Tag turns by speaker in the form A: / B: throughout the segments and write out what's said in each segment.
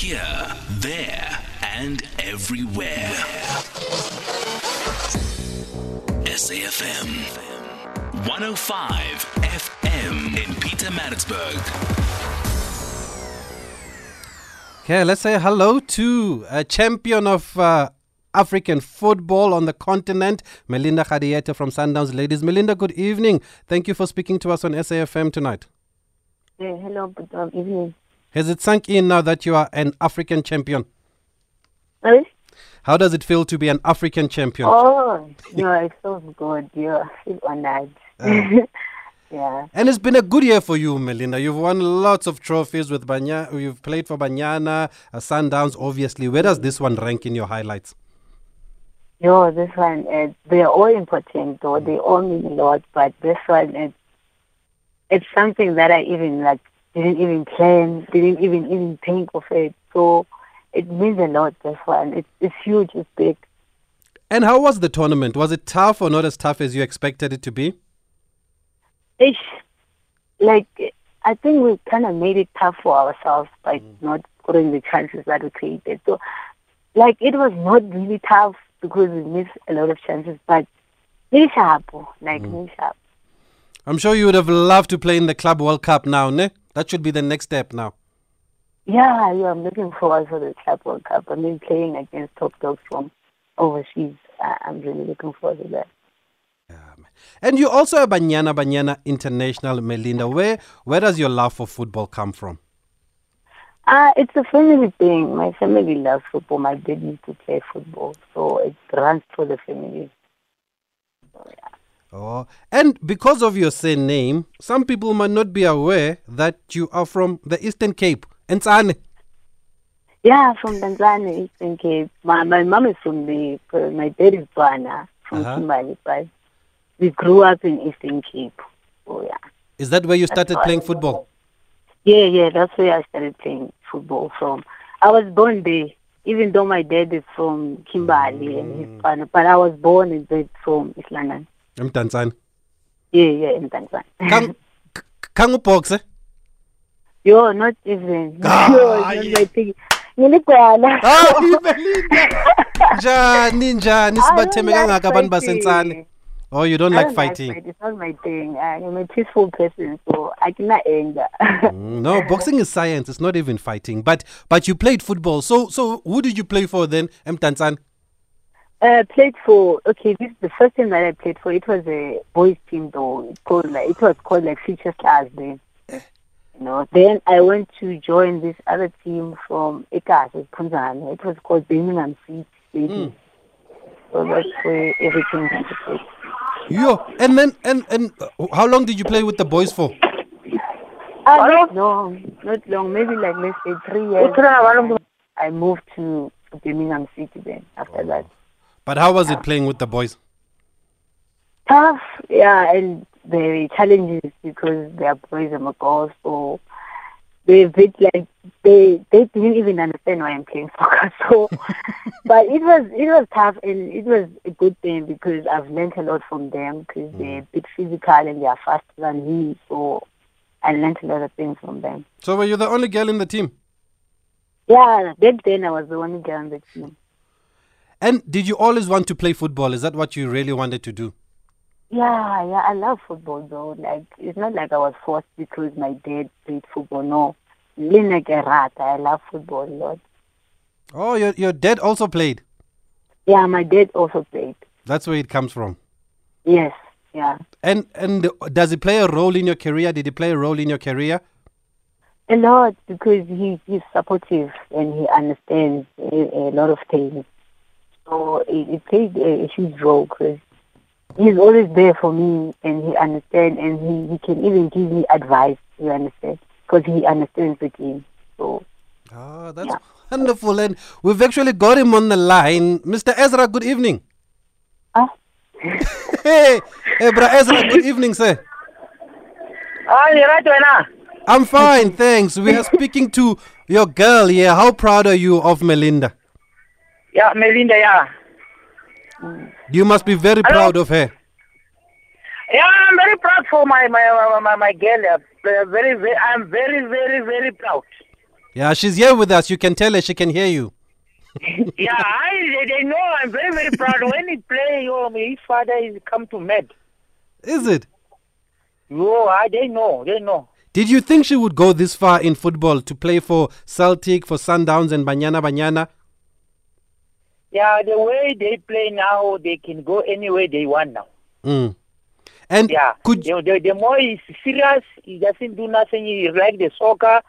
A: Here, there, and everywhere. SAFM 105 FM in Pietermaritzburg.
B: Okay, let's say hello to a champion of uh, African football on the continent, Melinda Kgadiete from Sundowns Ladies. Melinda, good evening. Thank you for speaking to us on SAFM tonight.
C: Yeah, hello, good evening.
B: Has it sunk in now that you are an African champion?
C: Sorry?
B: How does it feel to be an African champion?
C: Oh, yeah, it feels good. Yeah, I feel honored.
B: Uh.
C: yeah.
B: And it's been a good year for you, Melinda. You've won lots of trophies with Banya. You've played for Banyana, uh, Sundowns, obviously. Where does this one rank in your highlights?
C: Yo, this one, uh, they're all important, though. They all mean a lot, but this one, it, it's something that I even, like, didn't even plan, didn't even even think of it. So it means a lot, this one. It's, it's huge, it's big.
B: And how was the tournament? Was it tough or not as tough as you expected it to be?
C: It's like, I think we kind of made it tough for ourselves by mm. not scoring the chances that we created. So, like, it was not really tough because we missed a lot of chances, but really sharp, like, mm. really sharp.
B: I'm sure you would have loved to play in the Club World Cup now, ne? That should be the next step now.
C: Yeah, yeah, I'm looking forward for the Club World Cup. I mean, playing against top dogs from overseas. I'm really looking forward to that.
B: And you also a Banyana Banyana International, Melinda. Where where does your love for football come from?
C: Uh, it's a family thing. My family loves football. My dad used to play football, so it runs through the family.
B: Oh, and because of your surname, some people might not be aware that you are from the Eastern Cape, Ensane.
C: Yeah, from Mdantsane, Eastern Cape. My my mom is from the. Uh, my dad is from
B: Uh-huh.
C: Kimberley, but we grew up in Eastern Cape. Oh yeah,
B: Is that where you started
C: why.
B: playing football?
C: yeah, yeah. That's where I started playing football from. I was born there, even though my dad is from Kimberley and he's Tswana, but I was born and bred from East London.
B: I'm Mdantsane.
C: Yeah, yeah, in Mdantsane.
B: Kang k- Kang boxe?
C: Yo, not even. Yo, not my thing. Ngiligwala.
B: Njani njani sibatheme
C: like
B: kangaka abantu basensane? Oh, you don't
C: I
B: like
C: don't
B: fighting.
C: fight. It's not my thing. I'm a peaceful person, so I cannot anger.
B: Mm, No, boxing is science. It's not even fighting. But but you played football. So so who did you play for then? Mtanzan.
C: Uh, played for okay. This is the first team that I played for. It was a boys team though. It called like it was called like Future Stars then. You know. Then I went to join this other team from Ekasi, Punzane. It was called Birmingham City.
B: Mm.
C: So that's where everything started.
B: Yo, and then and and uh, how long did you play with the boys for?
C: Uh, not long, not long. Maybe like let's say three years. I moved to Birmingham City then. After that,
B: But how was it playing with the boys?
C: tough, yeah, and very challenges because they are boys and girls, so they're a bit like they they didn't even understand why I'm playing soccer. So, but it was it was tough and it was a good thing because I've learned a lot from them because mm. they're a bit physical and they are faster than me. So, I learned a lot of things from them.
B: So were you the only girl in the team?
C: Yeah, back then I was the only girl on the team.
B: And did you always want to play football? Is that what you really wanted to do?
C: Yeah, yeah, I love football though. Like it's not like I was forced because my dad played football. No, really like a rat. I love football a lot.
B: Oh, your your dad also played.
C: Yeah, my dad also played.
B: That's where it comes from.
C: Yes, yeah,
B: And and does it play a role in your career? Did it play a role in your career?
C: a lot because he he's supportive and he understands a, a lot of things. So it, it played a, a huge role because he's always there for me and he understands and he, he can even give me advice. You understand? Because he understands the game. So
B: Oh, that's
C: Yeah.
B: wonderful. And we've actually got him on the line. Mr. Ezra, good evening.
C: ah.
B: Hey, hey, bro Ezra, good evening, sir.
D: Ah, you're right, Wena.
B: I'm fine, thanks. We are speaking to your girl here. How proud are you of Melinda?
D: Yeah, Melinda, yeah.
B: You must be very
D: Hello?
B: proud of her.
D: Yeah, I'm very proud for my my my, my, my girl. Uh, Very, very, I'm very, very, very proud.
B: Yeah, she's here with us. You can tell her she can hear you.
D: yeah, I, they, know I'm very, very proud. When he play, yo, his father is come to med.
B: Is it?
D: Oh, I, they know, they know.
B: Did you think she would go this far in football to play for Celtic, for Sundowns, and Banyana Banyana?
D: Yeah, the way they play now, they can go anywhere they want now.
B: Mm. And
D: Yeah,
B: could
D: the, the, the more he's serious, he doesn't do nothing. He like the soccer,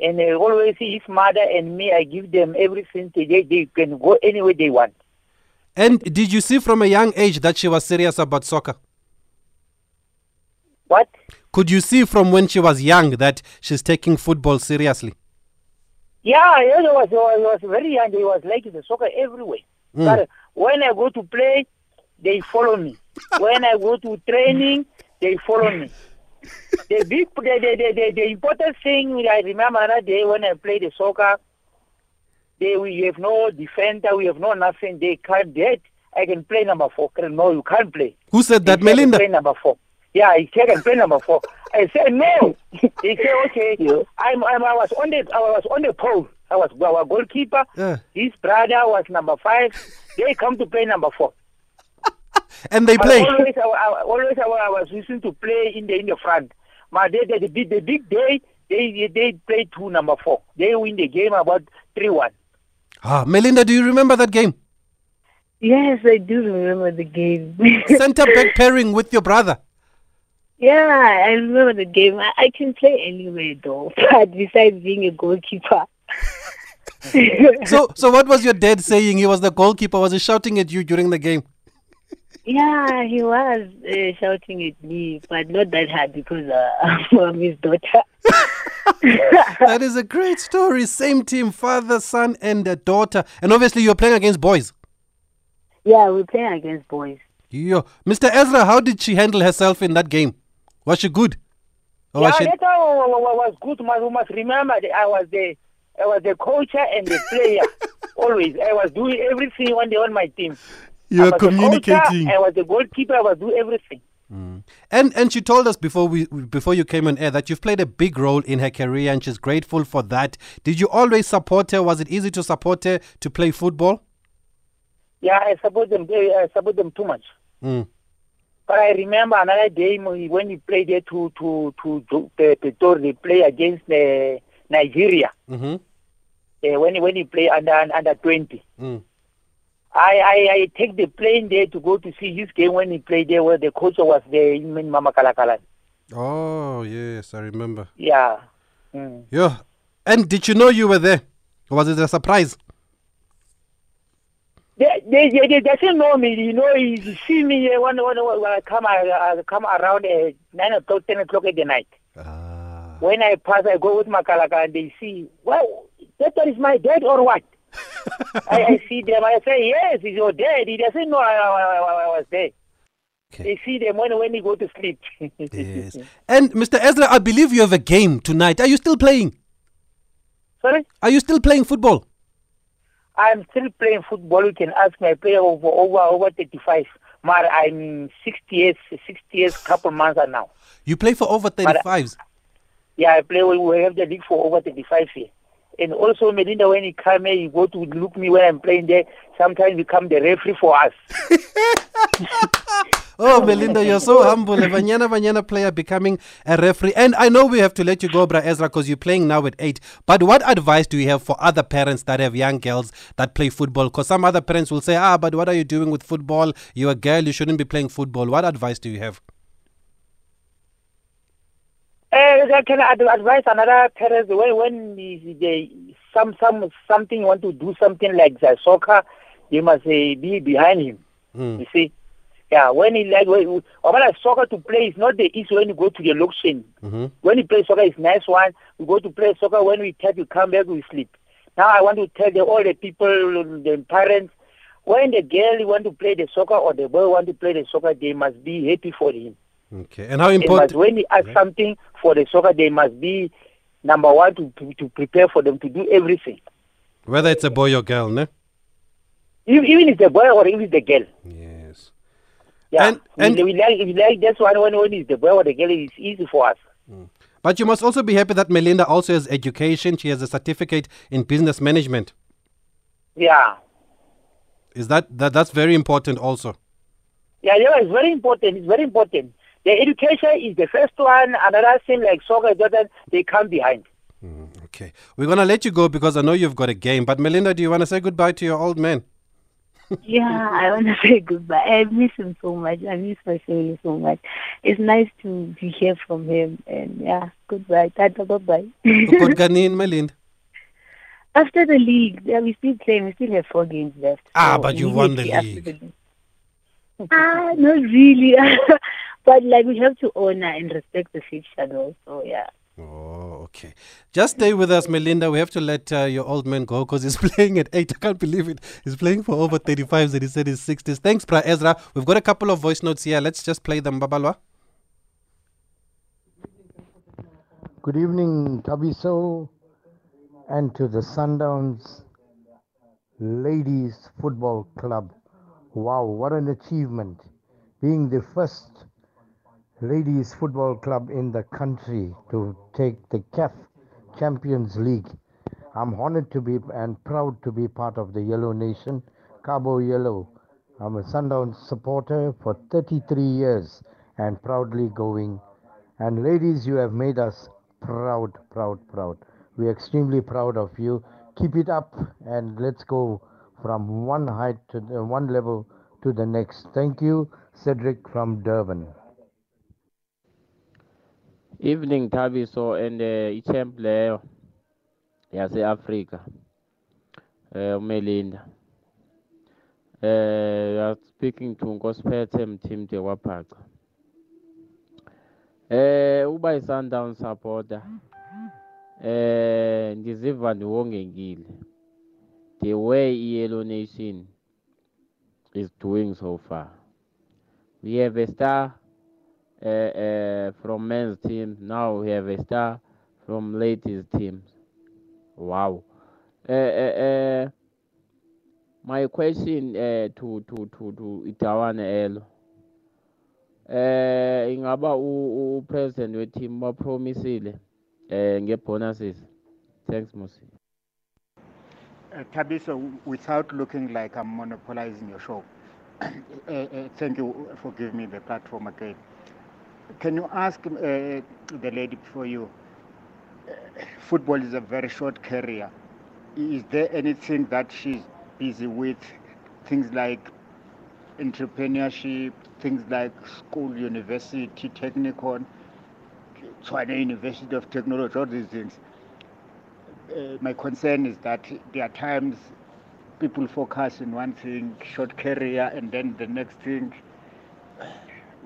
D: and uh, always his mother and me. I give them everything. They they can go anywhere they want.
B: and did you see from a young age that she was serious about soccer?
D: What?
B: Could you see from when she was young that she's taking football seriously?
D: Yeah, he was, he was, he was very young. He was like the soccer everywhere.
B: Mm.
D: But when I go to play, they follow me. when I go to training, they follow me. the big, the, the, the, the, important thing I remember that day when I played the soccer, they we have no defender, we have no nothing. They can't get. I can play number four. No, you can't play.
B: Who said that, Melinda?
D: Play number four. Yeah, he said I can play number four. I said no. he said okay. I'm, I'm, I was on the I was on the pole. I was our goalkeeper.
B: Yeah.
D: His brother was number five. They come to play number four.
B: And they
D: But
B: play.
D: always, I, I, always I, I was using to play in the in the front. My they, the, the, big- the big day, they they play two number four. They win the game about three one.
B: Ah, Melinda, do you remember that game?
C: Yes, I do remember the game.
B: Center back pairing with your brother.
C: Yeah, I remember the game. I, I can play anywhere though, but besides being a goalkeeper.
B: So, so what was your dad saying? He was the goalkeeper. Was he shouting at you during the game?
C: yeah, he was uh, shouting at me, but not that hard because uh, I'm his daughter.
B: That is a great story. Same team, father, son, and a daughter. And obviously, you're playing against boys.
C: yeah, we're playing against boys.
B: Yo, Mr. Ezra, how did she handle herself in that game? Was she good? Or
D: yeah,
B: was she...
D: that wa- wa- wa- was good. You must remember that I was the I was the coach and the player. Always, I was doing everything on the on my team.
B: You were
D: was the coacher,
B: communicating.
D: I was the goalkeeper. I was doing everything.
B: And and she told us before we before you came on air that you've played a big role in her career and she's grateful for that. Did you always support her? Was it easy to support her to play football?
D: Yeah, I support them. I support them too much.
B: Mm.
D: But I remember another game when we played there to to to, to the Pretoria, they play against uh, Nigeria.
B: Mm-hmm.
D: Uh, when when he play under under twenty.
B: Mm.
D: I, I, I take the plane there to go to see his game when he played there where the coach was there in Mama Kalakalan.
B: Oh yes, I remember.
D: Yeah. Mm.
B: Yeah. And did you know you were there? Or was it a surprise?
D: They, they, they, they doesn't know me, you know, you see me uh, when, when, when I come, I, I come around uh, 9 o'clock, 10 o'clock at the night.
B: Ah.
D: When I pass, I go with my kalaka and they see, well, that one my dad or what? I, I see them, I say, yes, it's your dad. He doesn't know I, I, I, I was there.
B: Okay.
D: They see them when, when he go to sleep.
B: Yes. And Mr. Ezra, I believe you have a game tonight. Are you still playing?
D: Sorry?
B: Are you still playing football?
D: I'm still playing football. You can ask me. I play over over over 35. But I'm 60 years, 60 years, couple months now.
B: You play for over 35s.
D: Yeah, I play. We we have the league for over 35 years. And also, Melinda, when he come here, he go to look me when I'm playing there. Sometimes he come the referee for us.
B: Oh, Melinda, you're so humble. A Banyana Banyana player becoming a referee. And I know we have to let you go, Bra Ezra, because you're playing now at eight. But what advice do you have for other parents that have young girls that play football? Because some other parents will say, ah, but what are you doing with football? You're a girl, you shouldn't be playing football. What advice do you have?
D: Uh, I can ad- advise another parents when when the, the, some some something want to do something like the soccer, you must uh, be behind him.
B: Mm.
D: You see, yeah. When he like when, when soccer to play is not the easy when you go to the location.
B: Mm-hmm.
D: When you play soccer, it's nice one. We go to play soccer. When we tell you come back, we sleep. Now I want to tell the, all the people, the parents, when the girl want to play the soccer or the boy want to play the soccer, they must be happy for him.
B: Okay. And how important?
D: when they ask something for the soccer, they must be number one to, to, to prepare for them to do everything.
B: Whether it's a boy or girl, ne?
D: Even if the boy or even if the girl.
B: Yes.
D: Yeah.
B: And- and-
D: we, we like, we like that's why when, when it's the boy or the girl, it's easy for us. Mm.
B: But you must also be happy that Melinda also has education. She has a certificate in business management.
D: Yeah.
B: Is that, that that's very important also?
D: Yeah, yeah, it's very important. It's very important. The education is the first one. Another thing like soccer, Jordan, they come behind.
B: Mm, okay. We're going to let you go because I know you've got a game. But Melinda, do you want to say goodbye to your old man?
C: Yeah, I want to say goodbye. I miss him so much. I miss my family so much. It's nice to, to hear from him. And yeah, goodbye. Tata, bye-bye.
B: Good Ganin, Melinda.
C: after the league, yeah, we still playing. We still have four games left.
B: Ah,
C: So
B: but you won the
C: immediately after
B: league.
C: Ah, not really. but like we have to honor and respect the fixture though. So yeah.
B: Oh, okay. Just stay with us, Melinda. We have to let uh, your old man go because he's playing at 8. I can't believe it. He's playing for over 35s and he said he's 60s. Thanks, Bra Ezra. We've got a couple of voice notes here. Let's just play them, Babalwa.
E: Good evening, Thabiso, and to the Sundowns Ladies Football Club. Wow, what an achievement! Being the first ladies football club in the country to take the CAF Champions League. I'm honored to be and proud to be part of the Yellow Nation, Kabo Yellow. I'm a Sundown supporter for 33 years and proudly going and ladies, you have made us proud, proud, proud. We're extremely proud of you. Keep it up and let's go from one height to the one level to the next. Thank you, Cedric from Durban.
F: Evening Thabiso and uh, i-champ leyo yase-Africa eh uMelinda. Eh are speaking to Nkosiphethe Mthimde kwaPhaca eh uba i-Sundown supporter eh ndiziva ndiwongekile. The way i-Yellow Nation is doing so far. We have a star uh, uh, from men's team. Now we have a star from ladies teams. Wow. Uh, uh, my question to to to to Itawane Elo. Eh ingaba u president we team bapromisile eh ngebonuses. Thanks Musi.
G: Uh, Thabiso, without looking like I'm monopolizing your show, uh, uh, thank you for giving me the platform again. Can you ask uh, the lady before you? Uh, football is a very short career. Is there anything that she's busy with? Things like entrepreneurship, things like school, university, technical, Tshwane University of Technology, all these things uh, my concern is that there are times people focus on one thing, short career, and then the next thing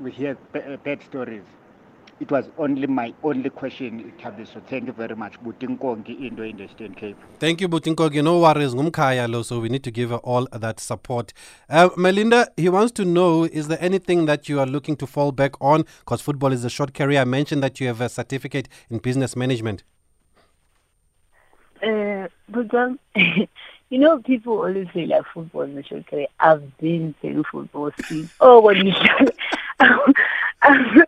G: we hear uh, bad stories. It was only my only question, Thabiso. Thank you very much. Butinkongi Indo in the Eastern Cape.
B: Thank you, Butinkogi. No worries. Ngumkhaya lo, so we need to give her all that support. Uh, Melinda, he wants to know is there anything that you are looking to fall back on? Because football is a short career. I mentioned that you have a certificate in business management.
C: Uh, but um, you know, people always say like football is a short career. I've been playing football since. Oh, when you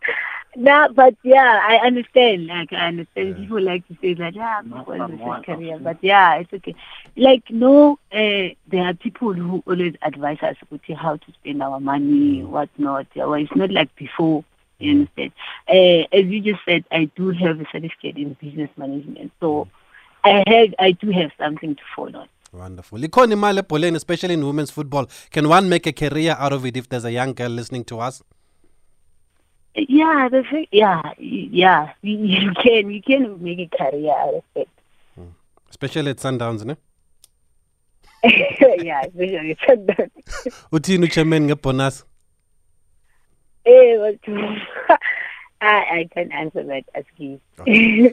C: Nah, but yeah, I understand. Like I understand people like to say that yeah, football is a short career. But yeah, it's okay. Like no, uh, there are people who always advise us about how to spend our money, what not. Well, it's not like before. You understand? Uh, as you just said, I do have a certificate in business management, so I have, I do have something to fall on.
B: Wonderful. Likhona imali ebholeni, especially in women's football. Can one make a career out of it if there's a young girl listening to us?
C: Yeah, the thing, yeah, yeah. You, you can, you can make a career out of it.
B: Especially at Sundowns, ne?
C: yeah, especially Sundown.
B: Uthini uchairman ngebonus?
C: Eh, but I, I can't answer that. Ask you.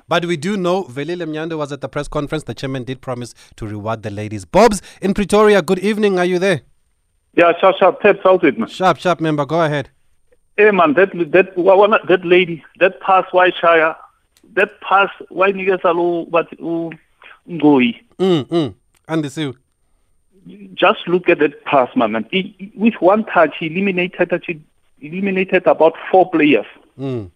B: But we do know Velile Mnyando was at the press conference. The chairman did promise to reward the ladies. Bobs in Pretoria, good evening. Are you there?
H: Yeah, sharp, sharp, taps out it, man.
B: Sharp, sharp member, go ahead.
H: Hey, man, that that wa- that lady, that pass why Shire, that pass why niggas alo but ngoi.
B: Mm, mm. Siu.
H: Just look at that pass, my man. He, he- with one touch, he eliminated actually eliminated about four players.
B: Mm.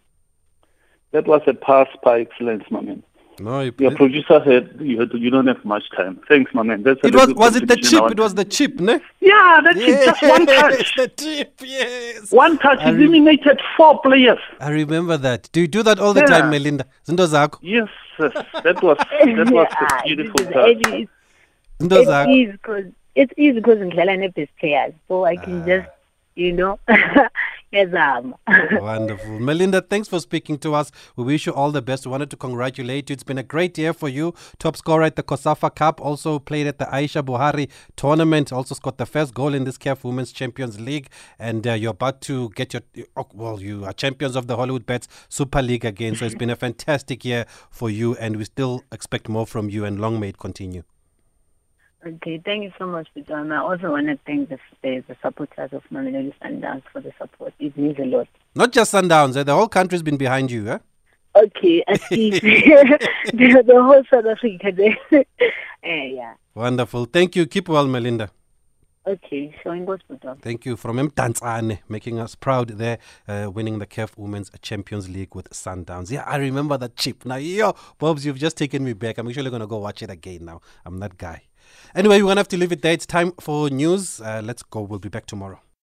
H: That was a pass by excellence, my man.
B: No, you-
H: Your producer said you, had, you don't have much time. Thanks, my man. That's
B: it was was it the chip? It was the chip, ne?
H: Yeah, that's it. Just one touch.
B: The chip, yes.
H: One touch
B: I re-
H: eliminated four players.
B: I remember that. Do you do that all the
H: Yeah.
B: time, Melinda? Zinto zakho?
H: Yes, yes. that was that was
C: Ah,
H: a beautiful
C: it is-
H: touch.
C: it is-
B: Zinto
C: It
B: zakho?
C: is because it is because ngidlala ne-best players, so I
B: Ah.
C: can just, you know, ngiyazama.
B: Wonderful. Melinda, thanks for speaking to us. We wish you all the best. We wanted to congratulate you. It's been a great year for you. Top scorer at the COSAFA Cup, also played at the Aisha Buhari tournament, also scored the first goal in this CAF Women's Champions League. And uh, you're about to get your, oh, well, you are champions of the Hollywoodbets Super League again. So it's been a fantastic year for you, and we still expect more from you, and long may it continue.
C: Okay, thank you so much, Pidon. I also want to thank the, the, the supporters of Mamelodi Sundowns for the support. It means a lot.
B: Not just Sundowns, eh? the whole country's been behind you. Eh?
C: Okay, I see. the, the whole South Africa. Eh, yeah.
B: Wonderful. Thank you. Keep well, Melinda.
C: Okay, showing Pidon.
B: Thank you from Mdantsane, making us proud there, uh, winning the CAF Women's Champions League with Sundowns. Yeah, I remember that chip. Now, yo, Bobs, you've just taken me back. I'm actually going to go watch it again now. I'm that guy. Anyway, we're going to have to leave it there. It's time for news. Uh, let's go. We'll be back tomorrow.